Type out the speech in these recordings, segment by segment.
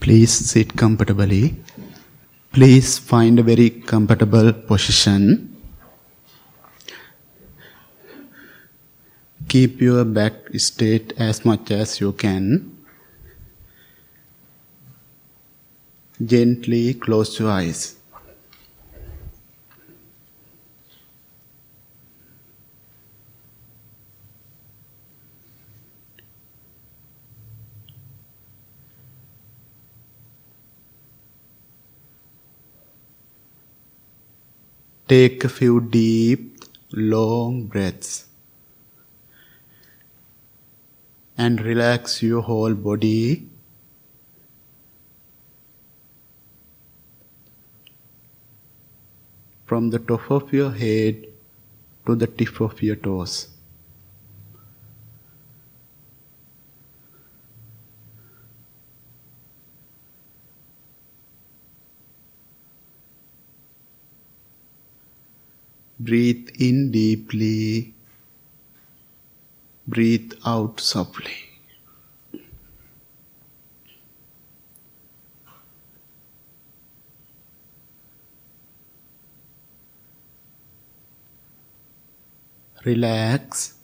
Please sit comfortably. Please find a very comfortable position. Keep your back straight as much as you can. Gently close your eyes. Take a few deep, long breaths and relax your whole body. From the top of your head to the tip of your toes. Breathe in deeply. Breathe out softly. Relax.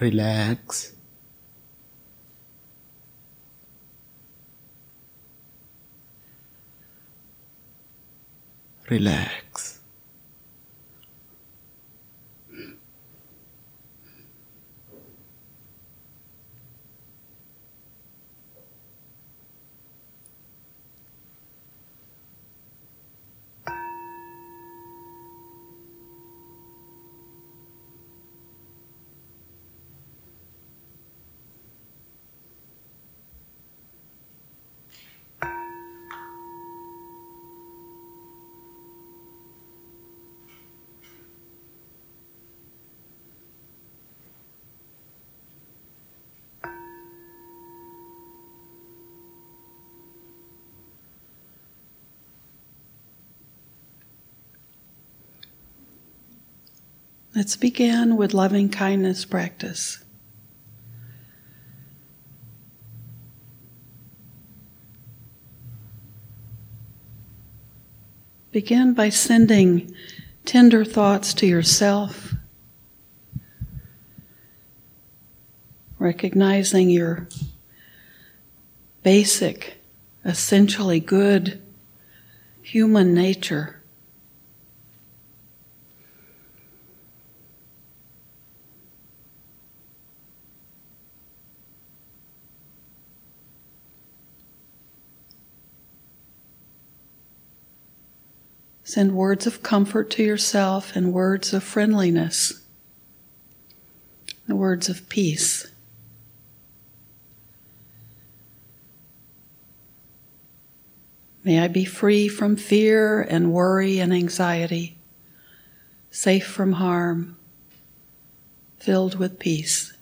Relax. Relax. Let's begin with loving kindness practice. Begin by sending tender thoughts to yourself, recognizing your basic, essentially good human nature. Send words of comfort to yourself and words of friendliness, and words of peace. May I be free from fear and worry and anxiety, safe from harm, filled with peace.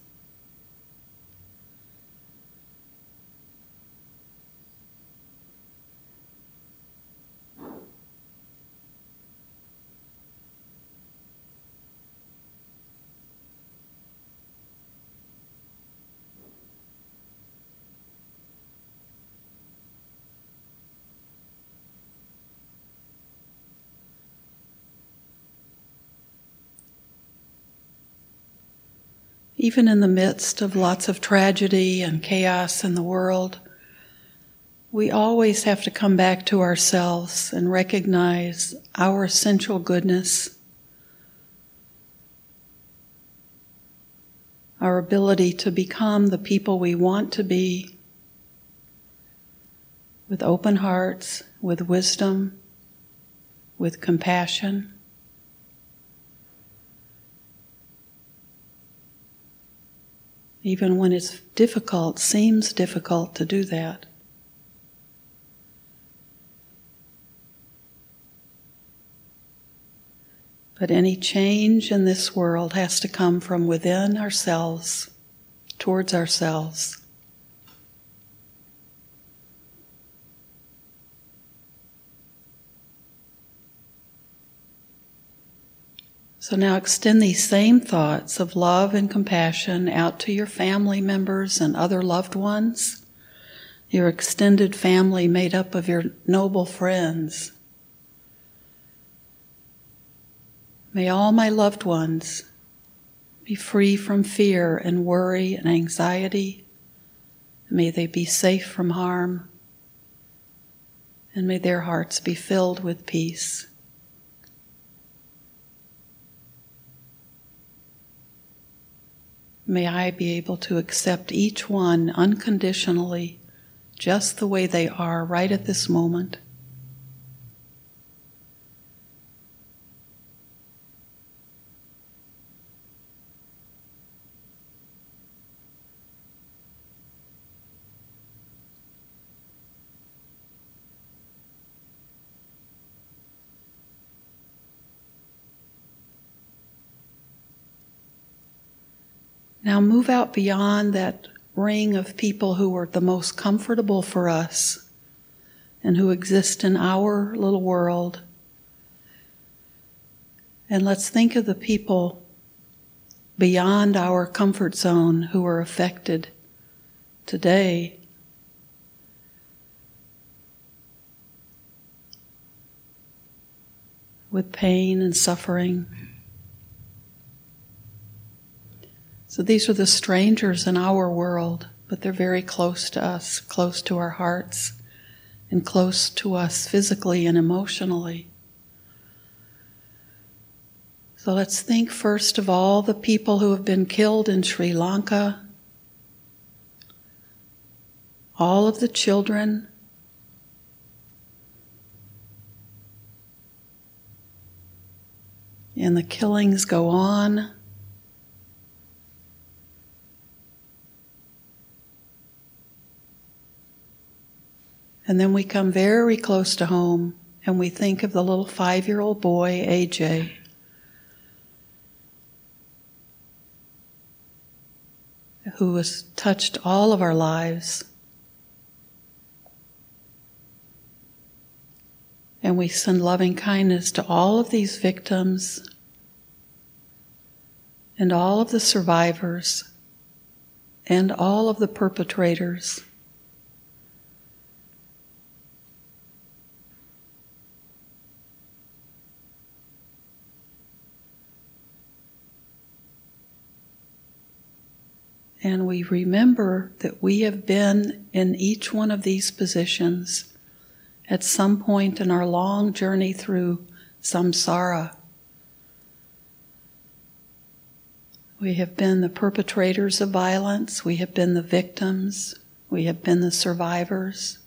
Even in the midst of lots of tragedy and chaos in the world, we always have to come back to ourselves and recognize our essential goodness, our ability to become the people we want to be with open hearts, with wisdom, with compassion. Even when it's difficult, seems difficult to do that. But any change in this world has to come from within ourselves, towards ourselves. So now extend these same thoughts of love and compassion out to your family members and other loved ones, your extended family made up of your noble friends. May all my loved ones be free from fear and worry and anxiety. May they be safe from harm. And may their hearts be filled with peace. May I be able to accept each one unconditionally, just the way they are right at this moment. Now move out beyond that ring of people who are the most comfortable for us and who exist in our little world. And let's think of the people beyond our comfort zone who are affected today. With pain and suffering. So these are the strangers in our world, but they're very close to us, close to our hearts, and close to us physically and emotionally. So let's think first of all the people who have been killed in Sri Lanka, all of the children. And the killings go on. And then we come very close to home and we think of the little five year old boy, AJ. Who has touched all of our lives. And we send loving kindness to all of these victims and all of the survivors and all of the perpetrators. And we remember that we have been in each one of these positions at some point in our long journey through samsara. We have been the perpetrators of violence, we have been the victims, we have been the survivors.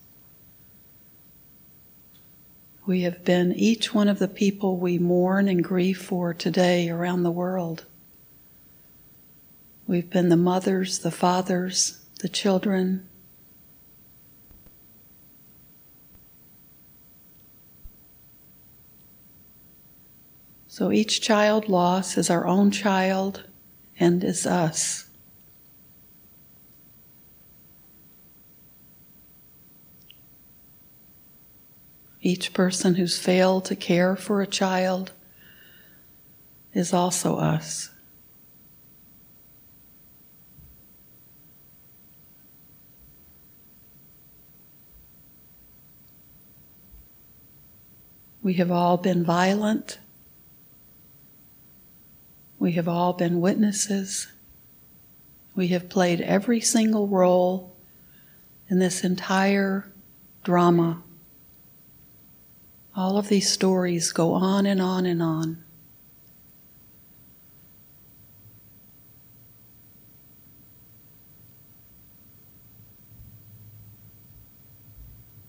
We have been each one of the people we mourn and grieve for today around the world. We've been the mothers, the fathers, the children. So each child loss is our own child and is us. Each person who's failed to care for a child is also us. We have all been violent. We have all been witnesses. We have played every single role in this entire drama. All of these stories go on and on and on.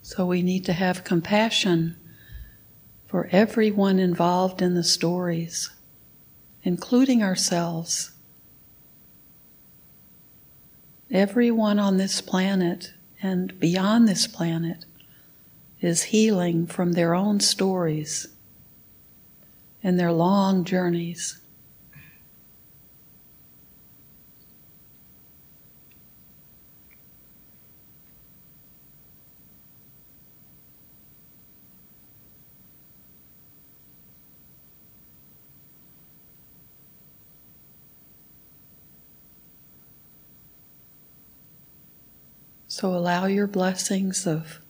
So we need to have compassion for everyone involved in the stories, including ourselves. Everyone on this planet and beyond this planet is healing from their own stories and their long journeys. So allow your blessings of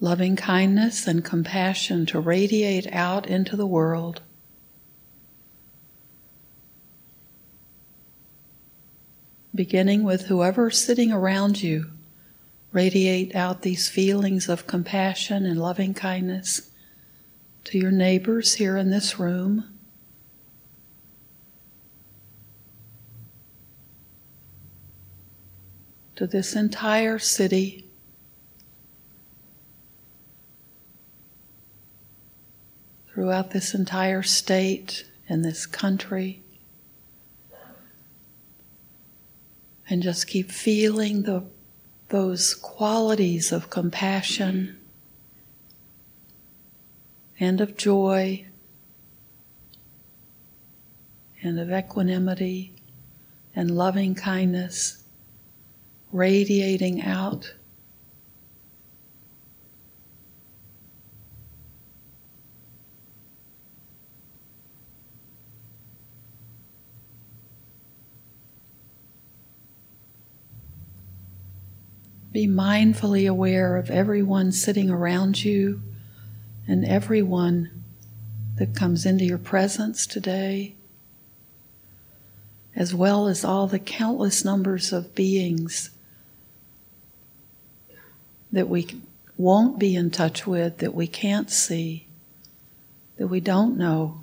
loving kindness and compassion to radiate out into the world. Beginning with whoever's sitting around you, radiate out these feelings of compassion and loving kindness to your neighbors here in this room. To this entire city. throughout this entire state and this country. And just keep feeling the, those qualities of compassion and of joy and of equanimity and loving kindness radiating out. Be mindfully aware of everyone sitting around you and everyone that comes into your presence today, as well as all the countless numbers of beings that we won't be in touch with, that we can't see, that we don't know.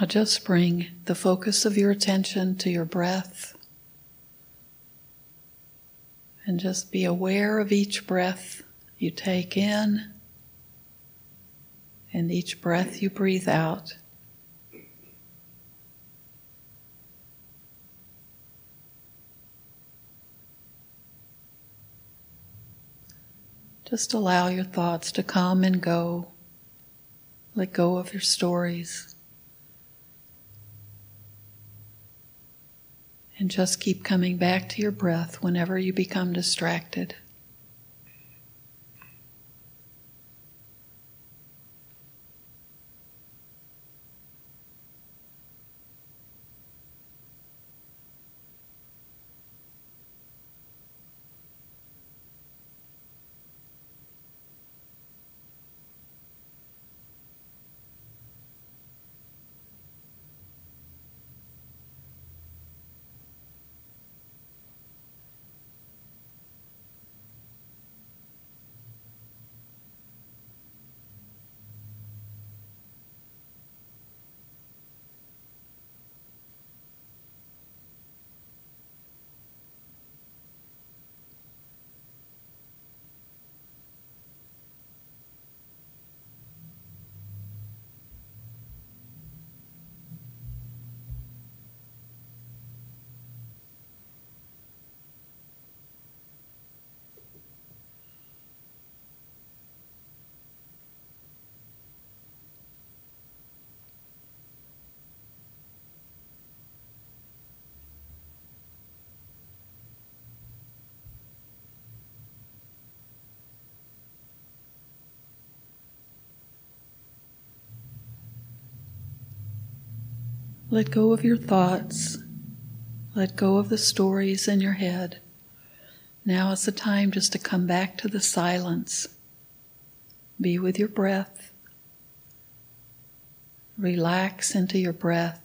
Now just bring the focus of your attention to your breath. And just be aware of each breath you take in and each breath you breathe out. Just allow your thoughts to come and go. Let go of your stories. And just keep coming back to your breath whenever you become distracted. Let go of your thoughts. Let go of the stories in your head. Now is the time just to come back to the silence. Be with your breath. Relax into your breath.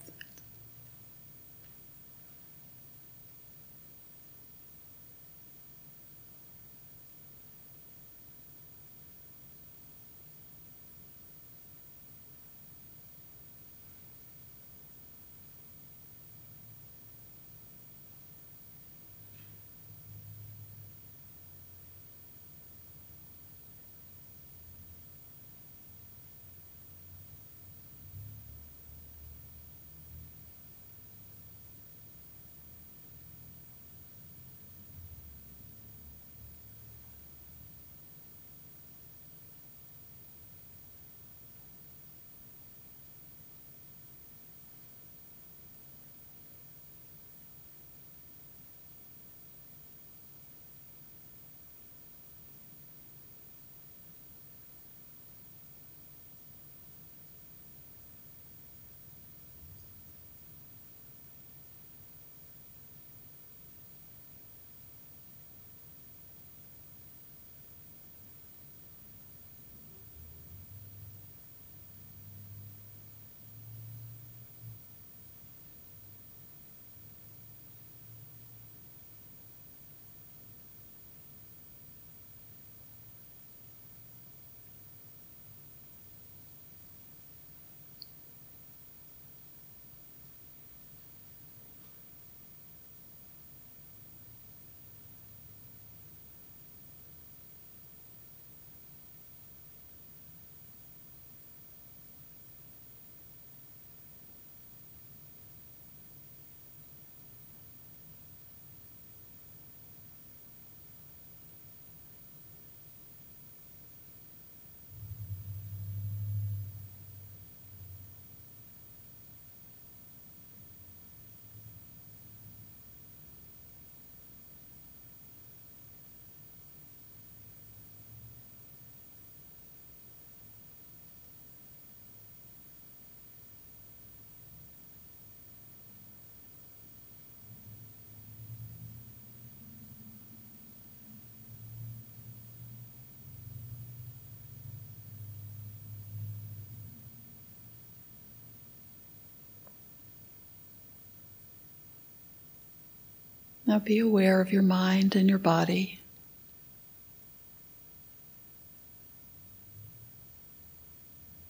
Now be aware of your mind and your body.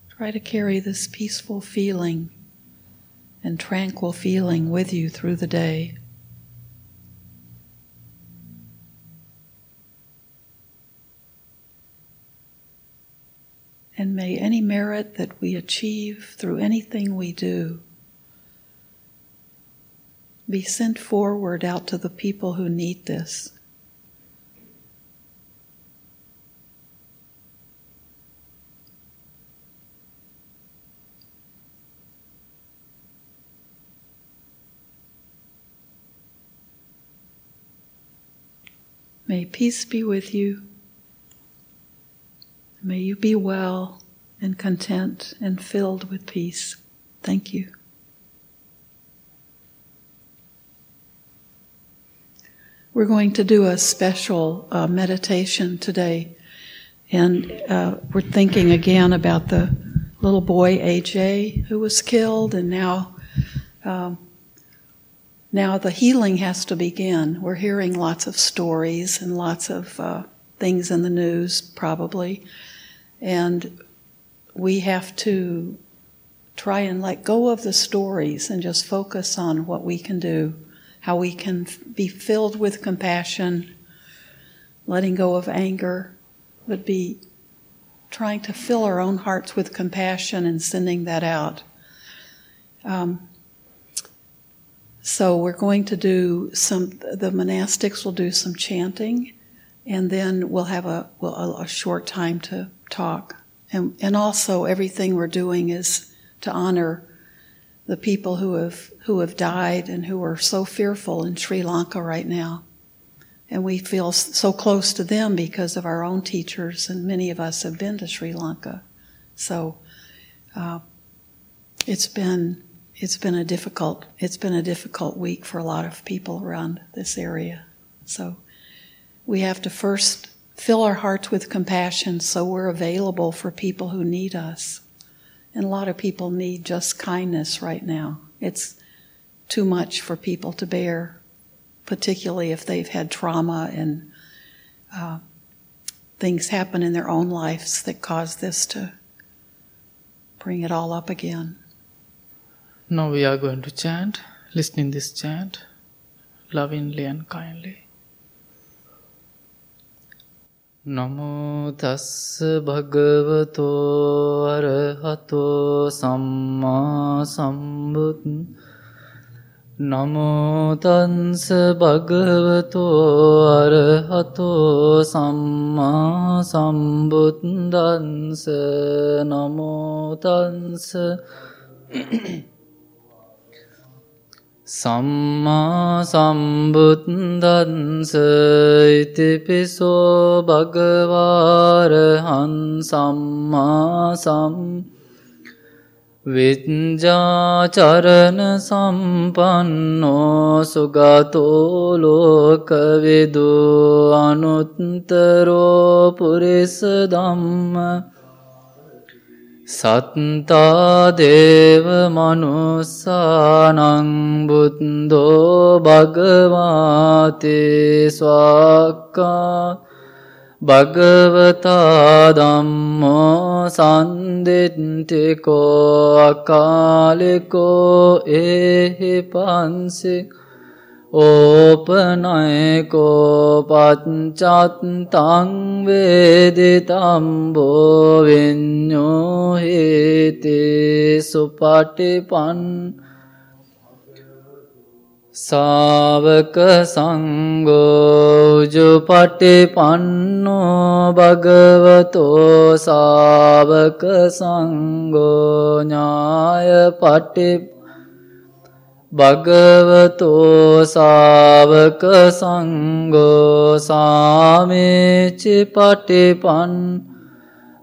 Try to carry this peaceful feeling and tranquil feeling with you through the day. And may any merit that we achieve through anything we do be sent forward out to the people who need this. May peace be with you. May you be well and content and filled with peace. Thank you. We're going to do a special uh, meditation today. And uh, we're thinking again about the little boy AJ who was killed, and now, um, now the healing has to begin. We're hearing lots of stories and lots of uh, things in the news, probably, and we have to try and let go of the stories and just focus on what we can do how we can be filled with compassion, letting go of anger, but be trying to fill our own hearts with compassion and sending that out. Um, so we're going to do some. The monastics will do some chanting, and then we'll have a, a short time to talk. And, and also, everything we're doing is to honor the people who have who have died and who are so fearful in Sri Lanka right now. And we feel so close to them because of our own teachers, and many of us have been to Sri Lanka. So uh, it's been it's been a difficult it's been a difficult week for a lot of people around this area. So we have to first fill our hearts with compassion so we're available for people who need us. And a lot of people need just kindness right now. It's too much for people to bear, particularly if they've had trauma and uh, things happen in their own lives that cause this to bring it all up again. Now we are going to chant, listening this chant lovingly and kindly. නමුතස්ස භගවතෝ අරහතෝ සම්මා සම්බුත් නමුතන්ස භගවතෝ අරහතෝ සම්මා සම්බුද්දන්ස නමුතන්ස සම්මා සම්බුද්දන්ස ඉතිපිසෝ භගවාරහන් සම්මා සම් විද්ජාචරණ සම්පන්නෝ සුගතෝලෝකවිදු අනුත්තරෝ පුරිස දම්ම සත්තාදේව මනුස්සානංබුද්දෝ භගවාතේ ස්වාක්කා භගවතා දම්මෝ සන්දෙට්ටිකෝ අකාලෙකෝ ඒහි පන්සික් ඕපනයකෝ පච්චත්තංවේදි තම්බෝවේඥෝ හිතේ සුපටිපන් සාවක සංගෝජුපටි පන්නෝ භගවතෝ සාවක සංගෝඥාය පටිප භගවතෝ සාවක සංගෝ සාමේචි පටිපන්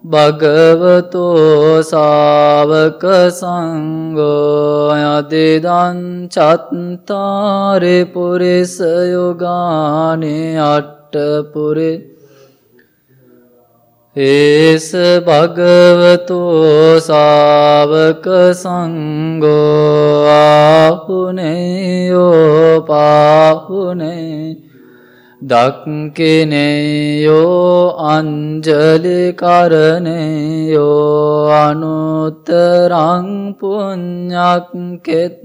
භගවතෝ සාවක සංගෝ යදිදන් චත්තාරි පුරිස යුගානේ අට්ටපුරේ ඒස භගවතු සාවක සංගෝ ආහුනේයෝ පාහුනේ දක්කිනේයෝ අංජලිකරණයෝ අනුතරං පුං්ඥක්කෙත්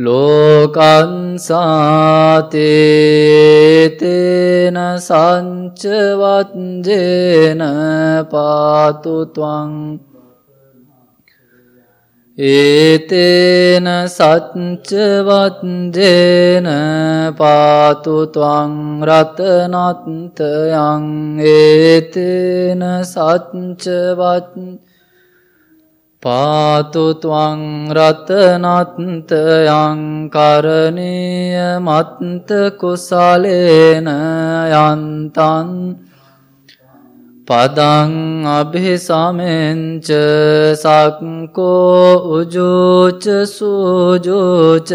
ලෝකන්සාතේතේන සංචවත්ජේන පාතුත්වං ඒතේන සච්චවත්ජේන පාතුත්වං රතනත්තයං ඒතේන සච්චවත්ජ පාතුතුවං රතනත්තයං කරණීය මත්ත කුසලේන යන්තන් පදං අභිසමෙන්ච සක්කෝ උජෝච සූජෝච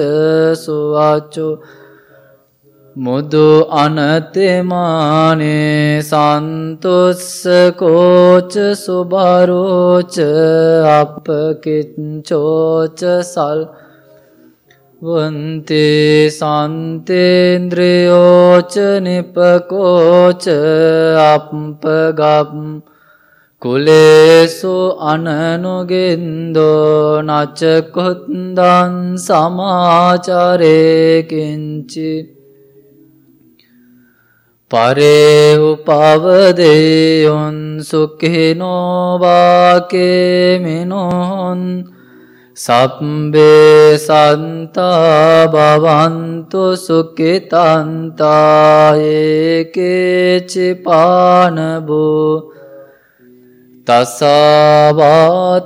සුවාචෝ මුදු අනතෙමානේ සන්තුස්සකෝච සුභරෝච අපකිච්චෝච සල් වන්තේ සන්තේන්ද්‍රයෝච නිපකෝච අපපගම් කුලේසු අනනුගෙන්දෝ නචකොත්දන් සමාචරයකින්චි පරේඋපවදේයොන් සුකහිනෝවාකේමිනොහොන් සප්බේ සන්තා භවන්තු සුකිතන්තායේකේචි පානබෝ තස්සාවාතාවරාවා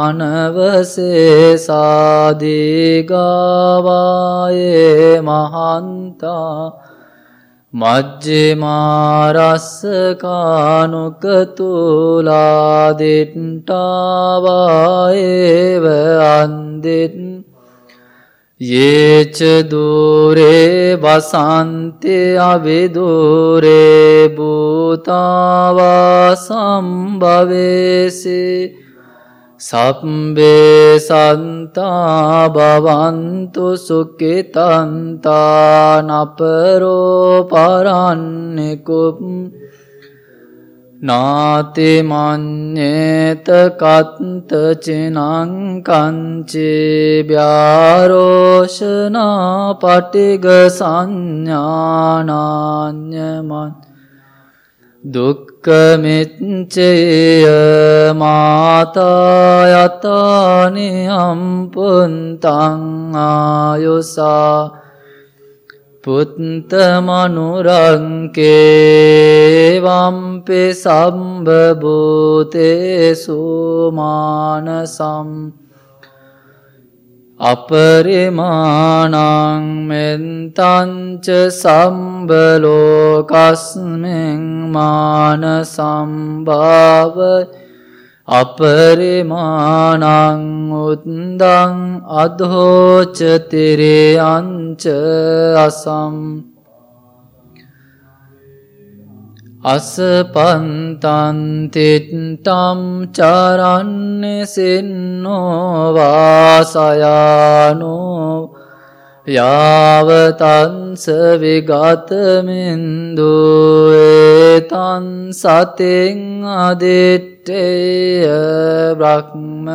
අනවසේසාදීගාවායේ මහන්තා මජ්්‍යමාරස්සකානුකතුලාදිට්ටාවායේව අන්දිට්න යේච දුරේ වසන්තය අවිදුරේ භූතාවා සම්භවේසේ. සබ්බේ සන්තා භවන්තු සුකිතන්තා නපරෝ පරන්නෙකුප් නාතිමං්්‍යේත කත්තචිනංකංචේ ්‍යාරෝෂනා පටිග සංඥානාන්‍යමන් දුක්කමිච්චය මාතායතානියම්පුන්තං පුත්තමනුරංකේ වම්පෙ සම්බභූතේ සුමානසම් අපරිමානං මෙන්තංච සම්බලෝකස්මෙන් මාන සම්භාවය අපරිමානං උද්දං අධෝචතිරයංච අසම් අසපන්තන්තිට්ටම් චරන්නසින්නෝවාසයානෝ යාවතන්ස විගතමින්දුවේතන් සතිෙන් චිත්තේය බ්‍රක්්ම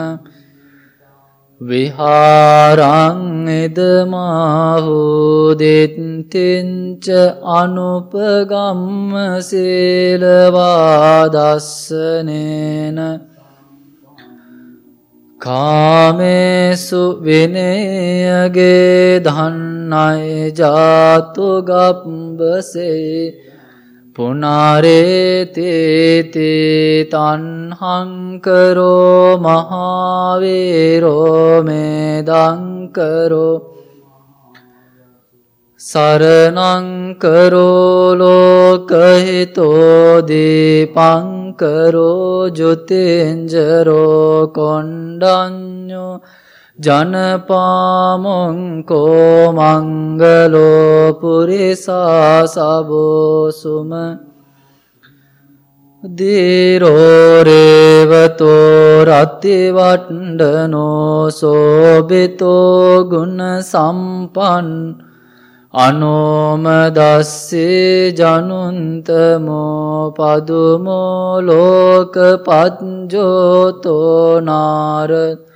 විහාරංනිදමාහෝදෙත්තෙන්ච අනුපගම්ම සේලවාදස්සනේන කාමේසු විනයගේ දන්නයි ජාතුගප්බසේ පුනාරේතේතේ තන්හංකරෝ මහාවේරෝ මේදංකරෝ සරනංකරෝලෝකහිතෝදීපංකරෝ ජුතෙන්ජරෝ කොන්්ඩඥෝ ජනපාමොංකෝ මංගලෝපුරිසා සබෝසුම දීරෝරේවතෝ රත්තිවට්ඩනෝ සෝබිතෝ ගුණ සම්පන් අනෝමදස්සේ ජනුන්තමෝ පදුමෝ ලෝක පත්ජෝතෝනාරත්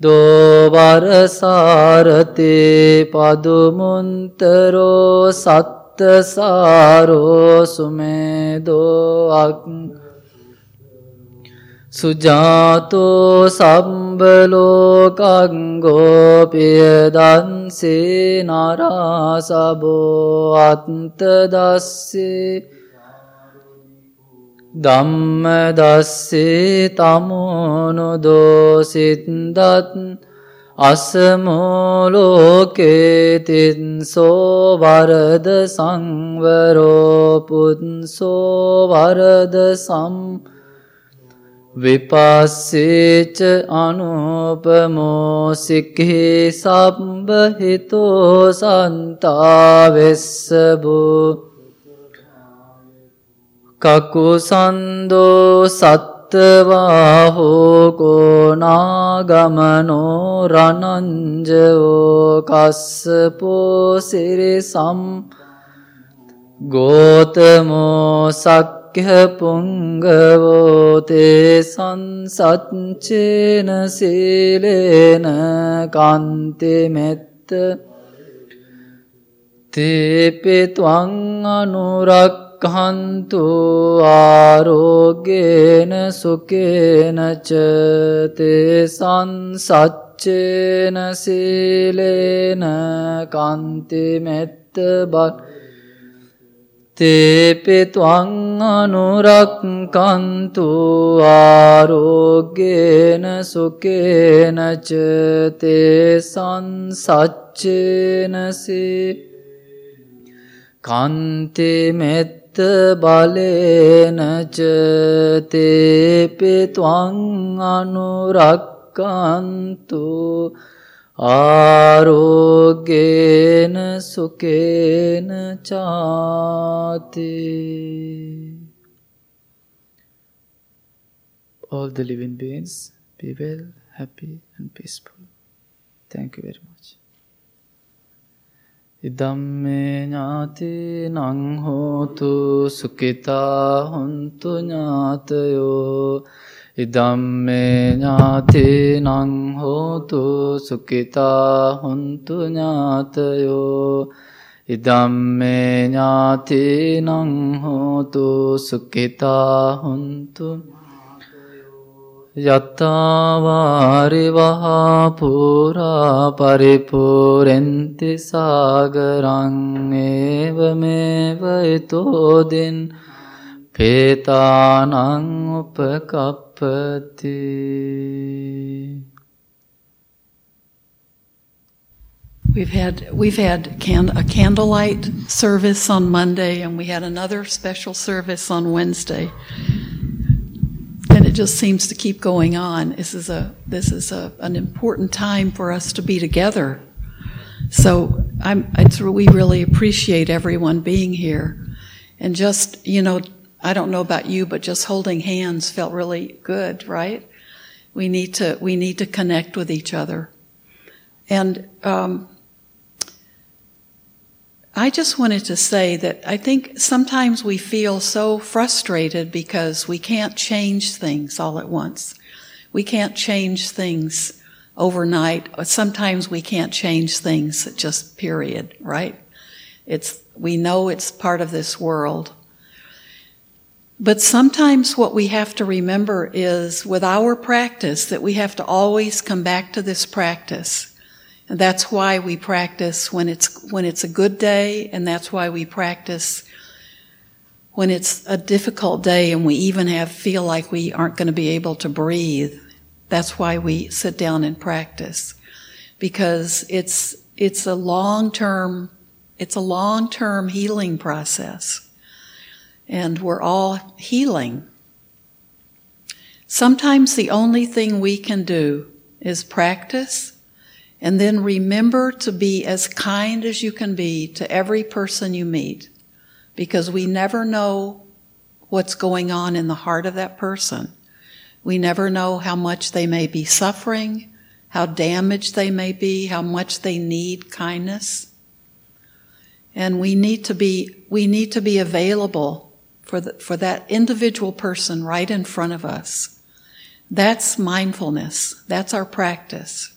දෝවරසාරතේ පදුමුන්තරෝ සත්තසාරෝ සුමේදෝක් සුජාතෝ සම්බලෝකංගෝපියදන්සේ නරාසබෝ අත්තදස්සේ ධම්ම දස්සේ තමුණු දෝසිද්දත් අසමෝලෝකේතින් සෝවරද සංවරෝපුත් සෝවරද සම් විපස්සේච අනුපමෝසිකහි සම්බහිතෝ සන්තාවෙස්සබූ කකුසන්දෝ සත්තවාහෝකෝනාගමනෝ රනංජවෝ කස්සපෝසිරි සම් ගෝතමෝ සක්්‍ය පුංගවෝතේ සංසච්චේන සීලේන කන්තිමෙත්ත තේපෙත්වං අනුරක් කහන්තු ආරෝගේන සුකේනචතේ සංසච්චේන සීලේන කන්තිමෙත්ත බත් තේපෙත්වං අනුරක්කන්තු ආරෝගේන සුකේනචතේ සංසච්චේනසේ කන්තිමෙත්ත බලේනච තේපෙත්වං අනුරක්කන්තු ආරෝග්‍යේන සුකේන චාති All the living beings be well, happy, and peaceful. Thank you very much. ඉදම්මේ ඥාති නං හෝතු සුඛිතා හොන්තු ඥාතයෝ. ඉදම්මේ ඥාති නං හෝතු සුඛිතා හොන්තු ඥාතයෝ. ඉදම්මේ ඥාති නං හෝතු සුඛිතා හොන්තු ඥාතයෝ යත්තාවාරිවහා පුරා පරිපුරෙන්ති සාගරං ඒවමේව ඉතෝදින් පේතානං උපකප්පති We've had we've had can, a candlelight service on Monday, and we had another special service on Wednesday, and it just seems to keep going on. This is a this is a, an important time for us to be together. So I'm it's we really appreciate everyone being here, and just you know I don't know about you, but just holding hands felt really good, right? We need to we need to connect with each other, and. Um, I just wanted to say that I think sometimes we feel so frustrated because we can't change things all at once. We can't change things overnight. Sometimes we can't change things just period, right? It's, we know it's part of this world. But sometimes what we have to remember is with our practice that we have to always come back to this practice. That's why we practice when it's, when it's a good day, and that's why we practice when it's a difficult day and we even have, feel like we aren't going to be able to breathe. That's why we sit down and practice. Because it's, it's a long term, it's a long term healing process. And we're all healing. Sometimes the only thing we can do is practice and then remember to be as kind as you can be to every person you meet because we never know what's going on in the heart of that person. We never know how much they may be suffering, how damaged they may be, how much they need kindness. And we need to be, we need to be available for, the, for that individual person right in front of us. That's mindfulness. That's our practice.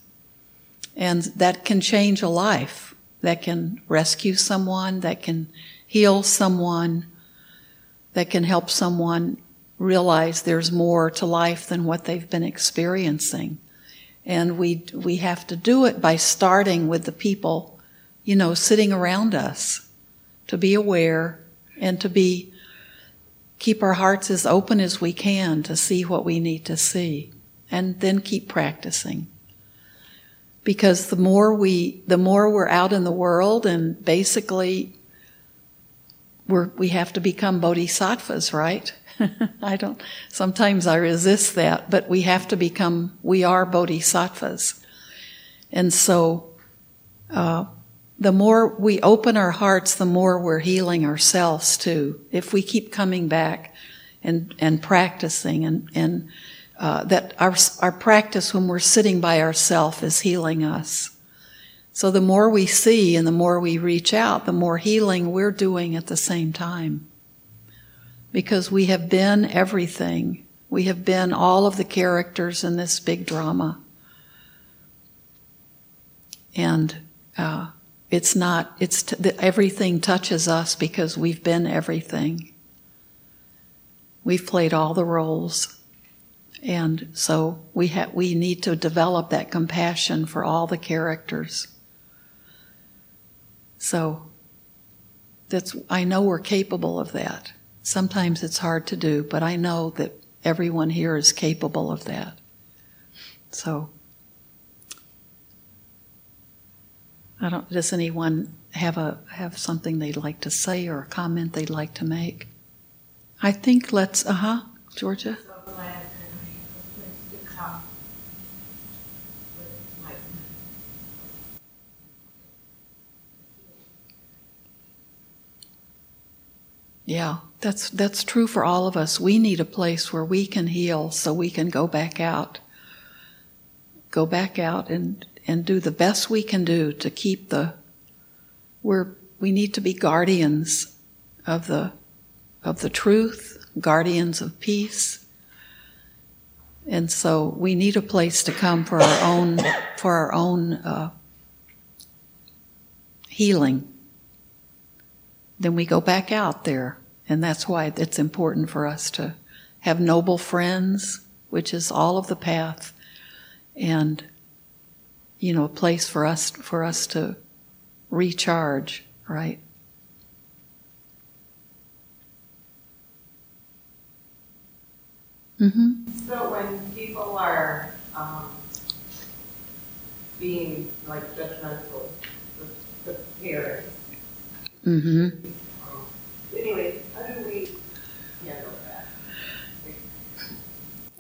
And that can change a life. That can rescue someone, that can heal someone, that can help someone realize there's more to life than what they've been experiencing. And we, we have to do it by starting with the people, you know, sitting around us to be aware and to be, keep our hearts as open as we can to see what we need to see and then keep practicing because the more we the more we're out in the world and basically we're we have to become bodhisattvas right? I don't sometimes i resist that but we have to become we are bodhisattvas. And so uh, the more we open our hearts the more we're healing ourselves too if we keep coming back and and practicing and and uh, that our, our practice when we're sitting by ourselves is healing us. So the more we see and the more we reach out, the more healing we're doing at the same time. Because we have been everything. We have been all of the characters in this big drama. And uh, it's not, it's t- everything touches us because we've been everything. We've played all the roles. And so we ha- we need to develop that compassion for all the characters. So that's I know we're capable of that. Sometimes it's hard to do, but I know that everyone here is capable of that. So I don't does anyone have a have something they'd like to say or a comment they'd like to make? I think let's uh-huh, Georgia. Yeah, that's that's true for all of us. We need a place where we can heal so we can go back out. Go back out and and do the best we can do to keep the we're we need to be guardians of the of the truth, guardians of peace. And so we need a place to come for our own for our own uh, healing. Then we go back out there, and that's why it's important for us to have noble friends, which is all of the path, and you know, a place for us for us to recharge, right? Mm-hmm. So when people are um, being like judgmental with the parents, Mm-hmm.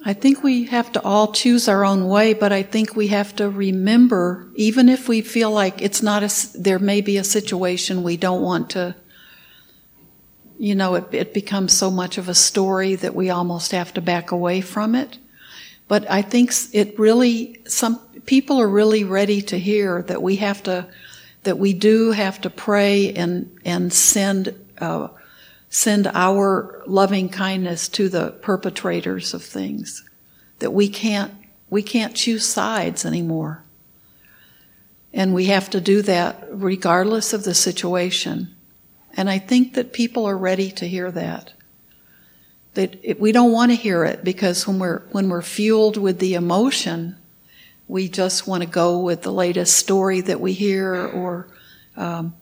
I think we have to all choose our own way, but I think we have to remember, even if we feel like it's not a, there may be a situation we don't want to, you know, it, it becomes so much of a story that we almost have to back away from it. But I think it really, some people are really ready to hear that we have to, that we do have to pray and, and send, uh, send our loving kindness to the perpetrators of things. That we can't, we can't choose sides anymore. And we have to do that regardless of the situation. And I think that people are ready to hear that. That it, we don't want to hear it because when we're, when we're fueled with the emotion, we just want to go with the latest story that we hear or, um,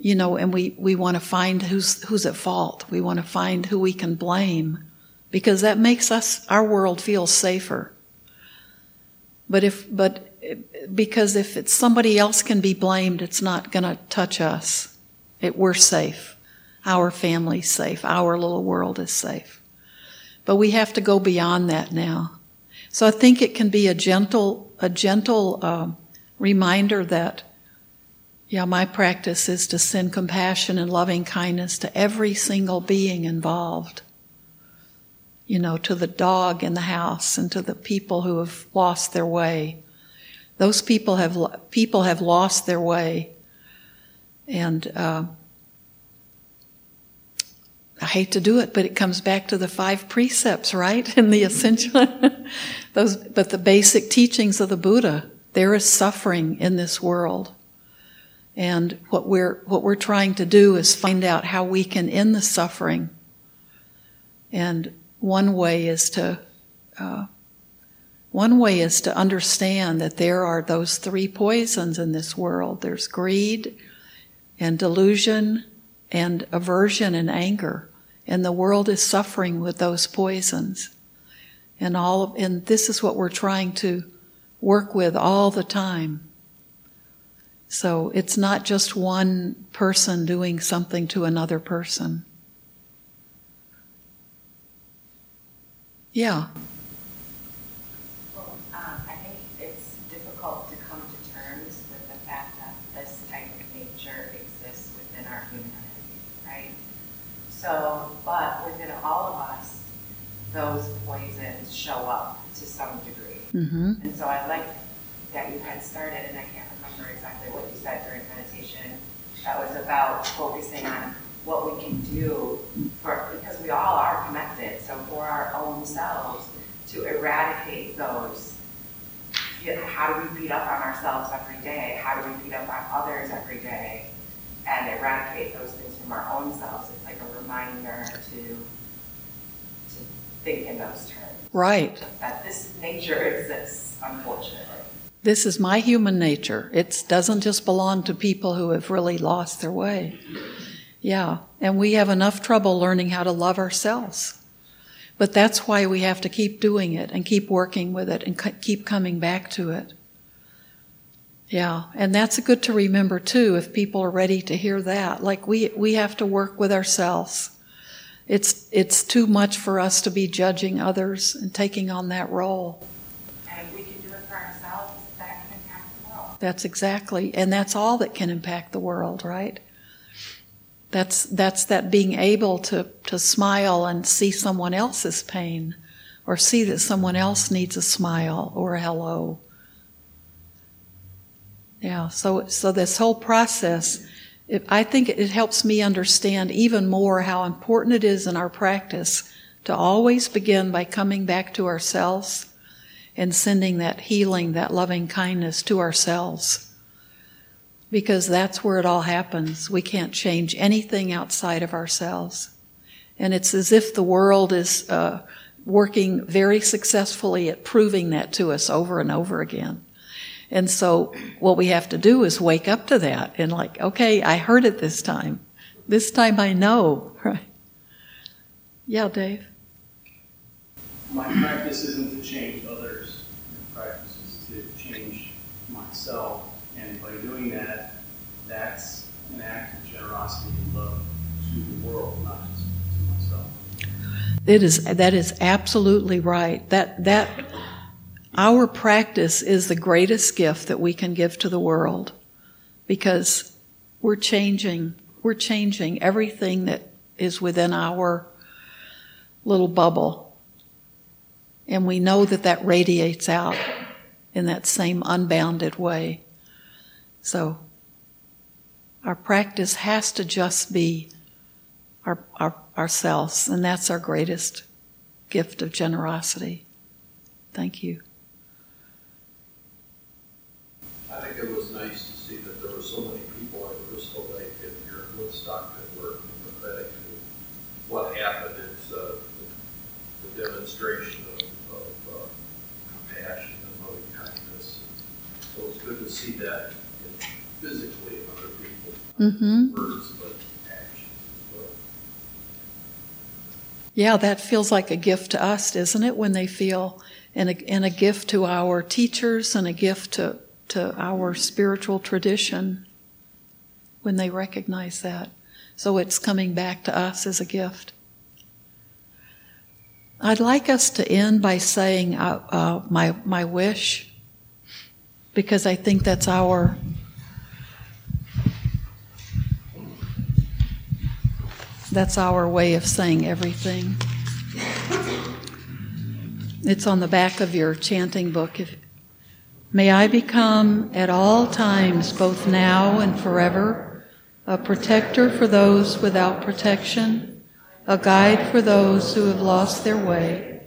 you know, and we, we want to find who's, who's at fault. We want to find who we can blame because that makes us, our world feel safer. But if, but because if it's somebody else can be blamed, it's not going to touch us. It, we're safe. Our family's safe. Our little world is safe. But we have to go beyond that now. So I think it can be a gentle, a gentle uh, reminder that, yeah, my practice is to send compassion and loving kindness to every single being involved. You know, to the dog in the house and to the people who have lost their way. Those people have people have lost their way, and uh, I hate to do it, but it comes back to the five precepts, right? And the essential, those, but the basic teachings of the Buddha. There is suffering in this world. And what we're, what we're trying to do is find out how we can end the suffering. And one way is to, uh, one way is to understand that there are those three poisons in this world. There's greed and delusion and aversion and anger and the world is suffering with those poisons. And all of, and this is what we're trying to work with all the time. So it's not just one person doing something to another person. Yeah. Well, um, I think it's difficult to come to terms with the fact that this type of nature exists within our humanity, right? So, but within all of us, those poisons show up to some degree. Mm-hmm. And so I like that you had started, and I can't exactly what you said during meditation, that was about focusing on what we can do for, because we all are connected, so for our own selves, to eradicate those. You know, how do we beat up on ourselves every day? How do we beat up on others every day? And eradicate those things from our own selves. It's like a reminder to, to think in those terms. Right. That this nature exists, unfortunately. This is my human nature. It doesn't just belong to people who have really lost their way. Yeah, and we have enough trouble learning how to love ourselves. But that's why we have to keep doing it and keep working with it and keep coming back to it. Yeah, and that's good to remember too if people are ready to hear that. Like we we have to work with ourselves. It's it's too much for us to be judging others and taking on that role. And if we can do it for ourselves, that can impact the world. That's exactly, and that's all that can impact the world, right? That's, that's that being able to, to smile and see someone else's pain or see that someone else needs a smile or a hello. Yeah, so, so this whole process, it, I think it helps me understand even more how important it is in our practice to always begin by coming back to ourselves and sending that healing, that loving kindness to ourselves. Because that's where it all happens. We can't change anything outside of ourselves. And it's as if the world is uh, working very successfully at proving that to us over and over again. And so what we have to do is wake up to that and like, okay, I heard it this time. This time I know, right? Yeah, Dave. My practice isn't to change others. My practice is to change myself. And by doing that, that's an act of generosity and love to the world, not just to myself. It is that is absolutely right. That that our practice is the greatest gift that we can give to the world because we're changing we're changing everything that is within our little bubble. And we know that that radiates out in that same unbounded way. So our practice has to just be our, our, ourselves, and that's our greatest gift of generosity. Thank you. I think it was nice to see that there were so many people at Crystal Lake and here in Woodstock that were empathetic to what happened. It's uh, the, the demonstration of, of uh, compassion and loving kindness. So it's good to see that physically in other people, Mm-hmm. words but. Yeah, that feels like a gift to us, doesn't it? When they feel, and a, and a gift to our teachers and a gift to, to our spiritual tradition when they recognize that. So it's coming back to us as a gift. I'd like us to end by saying uh, uh, my, my wish, because I think that's our That's our way of saying everything. It's on the back of your chanting book. If, May I become at all times, both now and forever, a protector for those without protection, a guide for those who have lost their way,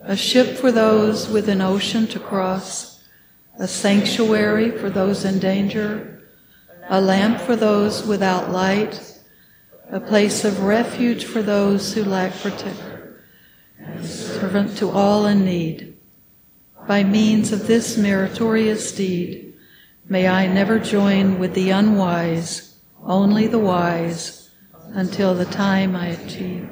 a ship for those with an ocean to cross, a sanctuary for those in danger, a lamp for those without light, a place of refuge for those who lack protection, servant to all in need. By means of this meritorious deed, may I never join with the unwise, only the wise, until the time I achieve